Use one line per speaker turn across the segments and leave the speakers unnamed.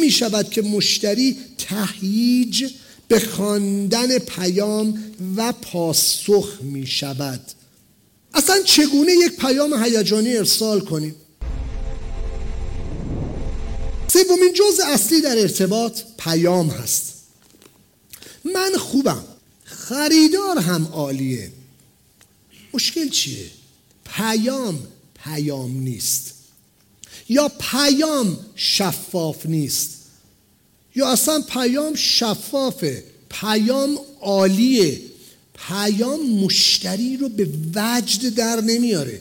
می شود که مشتری تهیج به خواندن پیام و پاسخ می شود اصلا چگونه یک پیام هیجانی ارسال کنیم؟ سومین جزء اصلی در ارتباط پیام هست. من خوبم خریدار هم عالیه. مشکل چیه؟ پیام پیام نیست. یا پیام شفاف نیست؟ یا اصلا پیام شفافه پیام عالیه پیام مشتری رو به وجد در نمیاره.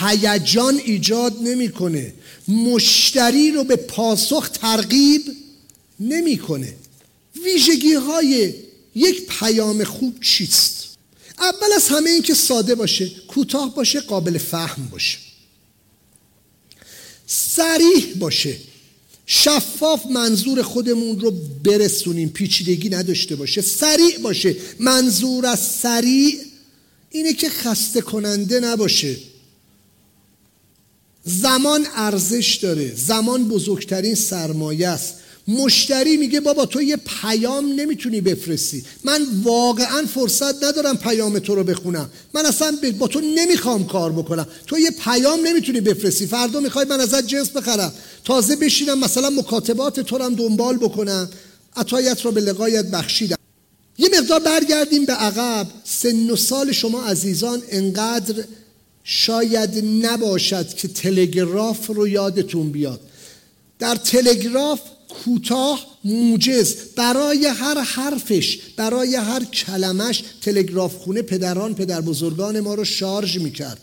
هیجان ایجاد نمی‌کنه. مشتری رو به پاسخ ترغیب نمی‌کنه. ویژگی های یک پیام خوب چیست؟ اول از همه این که ساده باشه کوتاه باشه قابل فهم باشه. سریح باشه. شفاف منظور خودمون رو برسونیم. پیچیدگی نداشته باشه. سریع باشه. منظور از سریع اینه که خسته کننده نباشه. زمان ارزش داره. زمان بزرگترین سرمایه است. مشتری میگه بابا تو یه پیام نمی‌تونی بفرستی. من واقعا فرصت ندارم پیام تو رو بخونم. من اصلا با تو نمی‌خوام کار بکنم. تو یه پیام نمی‌تونی بفرستی. فردا می‌خوای من ازت جنس بخرم. تازه بشینم مثلا مکاتبات تو رو دنبال بکنم. عطایت رو به لقایت بخشیدم. یه مقدار برگردیم به عقب. سن و سال شما عزیزان انقدر شاید نباشد که تلگراف رو یادتون بیاد. در تلگراف کوتاه موجز برای هر حرفش برای هر کلمش تلگراف خونه پدران پدر بزرگان ما رو شارژ می‌کرد.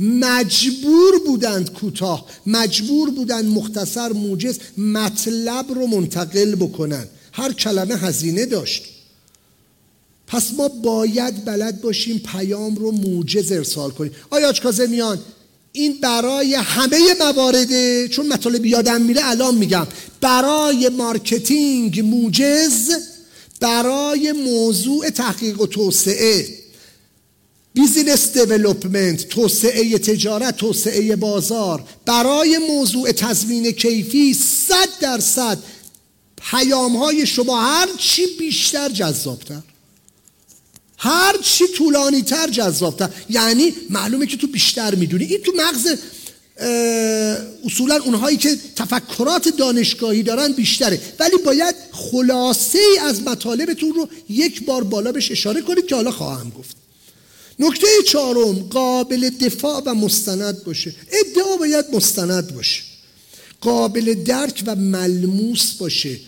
مجبور بودند کوتاه مجبور بودند مختصر موجز مطلب رو منتقل بکنن. هر کلمه هزینه داشت. پس ما باید بلد باشیم پیام رو موجز ارسال کنیم. آقای کاظمیان این برای همه موارده چون مطالب یادم میره الان میگم برای marketing موجز برای موضوع تحقیق و توسعه business development توسعه تجارت توسعه بازار برای موضوع تضمین کیفی صد درصد پیام های شما هر چی بیشتر جذابتر. هر چی طولانی تر جذابتر. یعنی معلومه که تو بیشتر می‌دونی. این تو مغز اصولا اونهایی که تفکرات دانشگاهی دارن بیشتره. ولی باید خلاصه ای از مطالبتون رو یک بار بالا بهش اشاره کنید که حالا خواهم گفت. نکته چهارم قابل دفاع و مستند باشه. ادعا باید مستند باشه. قابل درک و ملموس باشه.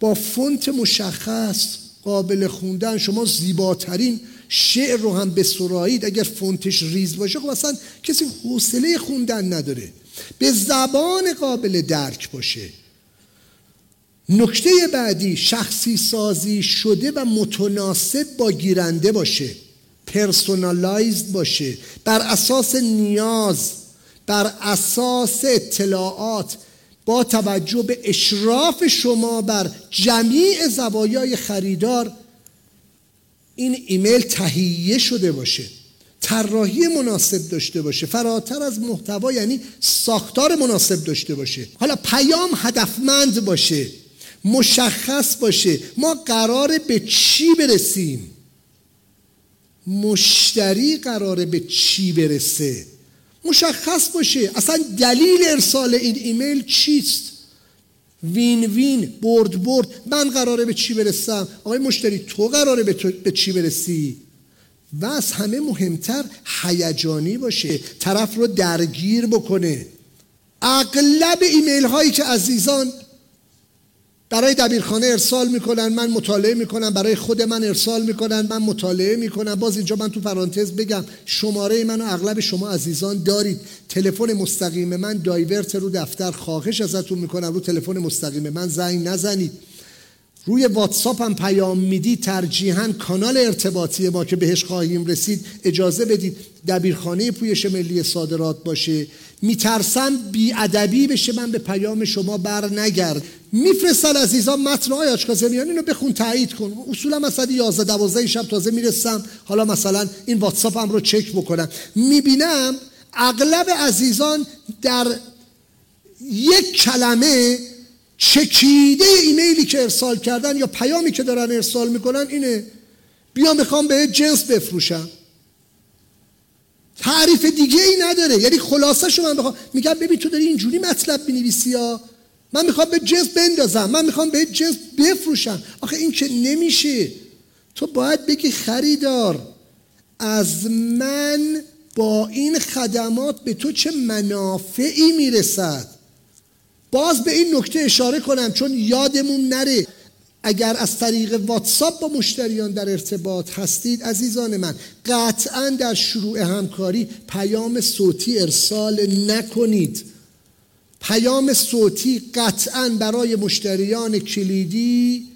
با فونت مشخص قابل خوندن شما زیباترین شعر رو هم به سرایید اگر فونتش ریز باشه خب اصلا کسی حوصله خوندن نداره. به زبان قابل درک باشه. نکته بعدی شخصی سازی شده و متناسب با گیرنده باشه. پرسونالایزد باشه. بر اساس نیاز بر اساس اطلاعات با توجه به اشراف شما بر جمیع زوایای خریدار این ایمیل تهیه شده باشه طراحی مناسب داشته باشه فراتر از محتوا یعنی ساختار مناسب داشته باشه. حالا پیام هدفمند باشه مشخص باشه ما قراره به چی برسیم؟ مشتری قراره به چی برسه؟ مشخص باشه. اصلا دلیل ارسال این ایمیل چیست؟ وین وین برد برد. من قراره به چی برسم؟ آقای مشتری تو قراره به, به چی برسی؟ و از همه مهمتر هیجانی باشه. طرف رو درگیر بکنه. اغلب ایمیل هایی که عزیزان برای دبیرخانه ارسال می‌کنن من مطالعه می‌کنم برای خود من ارسال می‌کنن من مطالعه می‌کنم. باز اینجا من تو پرانتز بگم شماره منو اغلب شما عزیزان دارید. تلفن مستقیم من دایورت رو دفتر خواهش ازتون می‌کنم. رو تلفن مستقیم من زنگ نزنید. روی واتساپ هم پیام میدی ترجیحاً کانال ارتباطی ما که بهش خواهیم رسید اجازه بدید دبیرخانه پویش ملی صادرات باشه. میترسم بیادبی بشه من به پیام شما بر نگرد میفرستن عزیزان متن های آچکازمیان اینو بخون تایید کن. اصولا مثلا 11 12 شب تازه می‌رسم. حالا مثلا این واتساپ هم رو چک بکنم. می‌بینم اغلب عزیزان در یک کلمه چکیده ایمیلی که ارسال کردن یا پیامی که دارن ارسال می‌کنن اینه. بیا می‌خوام به جنس بفروشم. تعریف دیگه ای نداره. یعنی خلاصه شو من بخوام. میگم ببین تو داری اینجوری مطلب بنویسی یا؟ من می‌خوام به جنس بندازم. من می‌خوام به جنس بفروشم. آخه این که نمیشه. تو باید بگی خریدار از من با این خدمات به تو چه منافعی می‌رسد؟ باز به این نکته اشاره کنم چون یادمون نره اگر از طریق واتساپ با مشتریان در ارتباط هستید عزیزان من قطعا در شروع همکاری پیام صوتی ارسال نکنید. پیام صوتی قطعا برای مشتریان کلیدی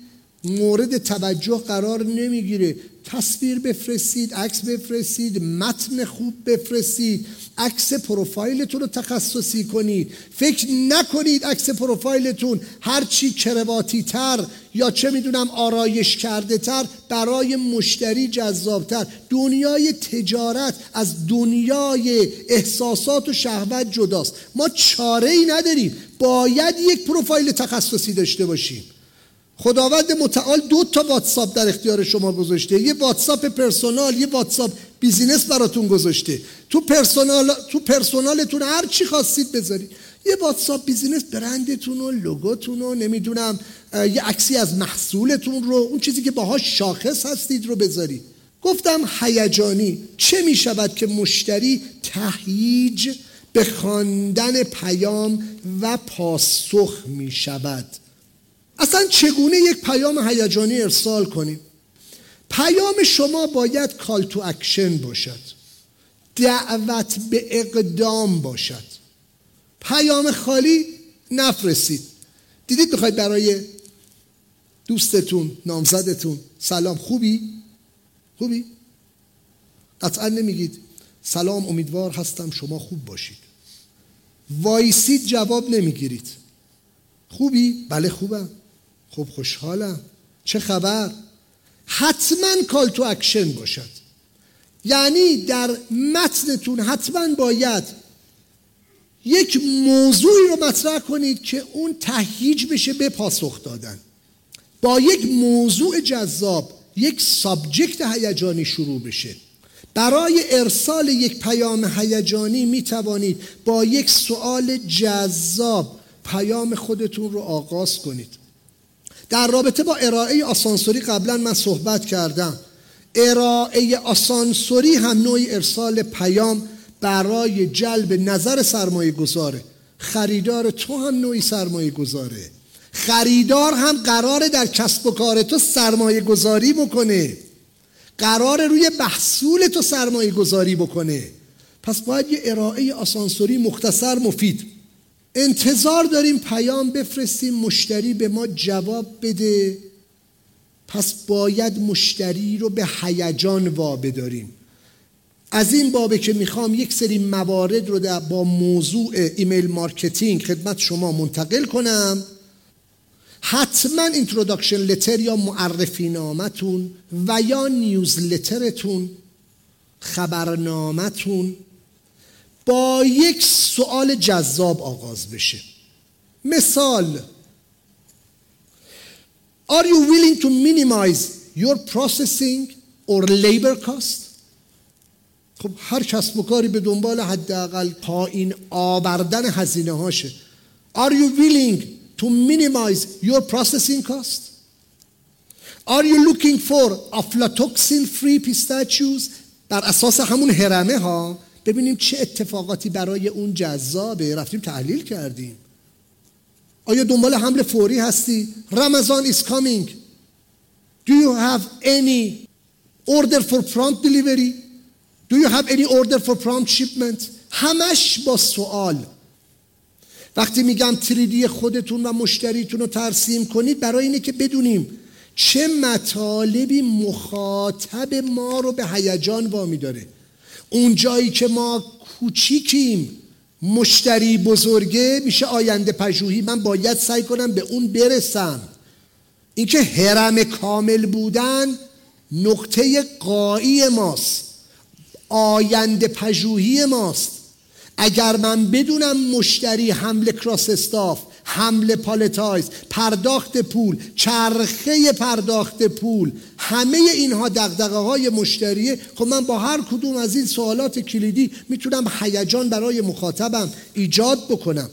مورد توجه قرار نمی‌گیره. تصویر بفرستید عکس بفرستید متن خوب بفرستید. عکس پروفایلتون رو تخصصی کنید. فکر نکنید عکس پروفایلتون هرچی کرواتی تر یا چه می‌دونم آرایش کرده تر برای مشتری جذابتر. دنیای تجارت از دنیای احساسات و شهوت جداست. ما چاره ای نداریم. باید یک پروفایل تخصصی داشته باشیم. خداوند متعال دو تا واتساپ در اختیار شما گذاشته. یه واتساپ personal یه واتساپ business براتون گذاشته. تو personal تو personal تون هر چی خواستید بذارید. یه واتساپ business برندتون و لوگوتون و نمی‌دونم یه عکسی از محصولتون رو اون چیزی که باهاش شاخص هستید رو بذارید. گفتم هیجانی. چه می شود که مشتری تهییج به خواندن پیام و پاسخ می شود اصلا چگونه یک پیام هیجانی ارسال کنیم؟ پیام شما باید call to action باشد. دعوت به اقدام باشد. پیام خالی نفرستید. دیدید می‌خواید برای دوستتون نامزدتون سلام. خوبی؟ خوبی؟ قطعا نمیگید. سلام امیدوار هستم شما خوب باشید. وایسید جواب نمی‌گیرید. خوبی؟ بله خوبم. خب خوشحالم. چه خبر؟ حتما call to action باشد. یعنی در متنتون حتما باید یک موضوعی رو مطرح کنید که اون تهییج بشه به پاسخ دادن. با یک موضوع جذاب یک subject هیجانی شروع بشه. برای ارسال یک پیام هیجانی می توانید با یک سوال جذاب پیام خودتون رو آغاز کنید. در رابطه با ارائه آسانسوری قبلا من صحبت کردم. ارائه آسانسوری هم نوعی ارسال پیام برای جلب نظر سرمایه گذاره خریدار تو هم نوعی سرمایه گذاره خریدار هم قراره در کسب و کار تو سرمایه گذاری بکنه. قراره روی محصول تو سرمایه گذاری بکنه. پس باید یه ارائه آسانسوری مختصر مفید انتظار داریم پیام بفرستیم مشتری به ما جواب بده. پس باید مشتری رو به هیجان واداریم از این بابه که می‌خوام یک سری موارد رو با موضوع email marketing خدمت شما منتقل کنم. حتما introduction letter یا معرفی نامتون و یا newsletter تون خبرنامتون با یک سوال جذاب آغاز بشه مثال Are you willing to minimize your processing or labor cost? خب هر کسب و کاری به دنبال حداقل پایین آوردن هزینه هاشه Are you willing to minimize your processing cost? Are you looking for aflatoxin free pistachios بر اساس همون هرمه ها ببینیم چه اتفاقاتی برای اون جذابه. رفتیم تحلیل کردیم. آیا دنبال حمل فوری هستی؟ رمضان is coming. Do you have any order for prompt delivery? Do you have any order for prompt shipment? همش با سوال. وقتی میگم تریدی خودتون و مشتریتون رو ترسیم کنید برای اینه که بدونیم چه مطالبی مخاطب ما رو به هیجان وامی داره اون جایی که ما کوچیکیم مشتری بزرگه میشه آینده پژوهی. من باید سعی کنم به اون برسم. اینکه هرم کامل بودن نقطه قایی ماست. آینده پژوهی ماست. اگر من بدونم مشتری حمل cross stuff حمل palletize پرداخت پول چرخه پرداخت پول همه اینها دغدغه های مشتریه. خب من با هر کدوم از این سوالات کلیدی می‌تونم هیجان برای مخاطبم ایجاد بکنم.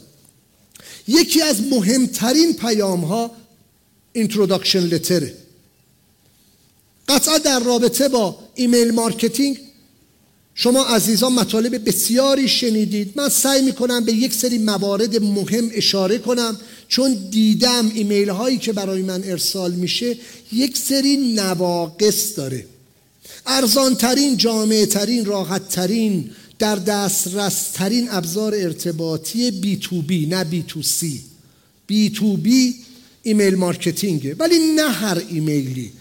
یکی از مهمترین پیام ها introduction letter ه قطعا در رابطه با email marketing شما عزیزان مطالب بسیاری شنیدید. من سعی می‌کنم به یک سری موارد مهم اشاره کنم چون دیدم ایمیل هایی که برای من ارسال میشه یک سری نواقص داره. ارزانترین جامع ترین راحت ترین در دسترس ترین ابزار ارتباطی بی تو بی نه بی تو سی بی تو بی ایمیل مارکتینگه ولی نه هر ایمیلی.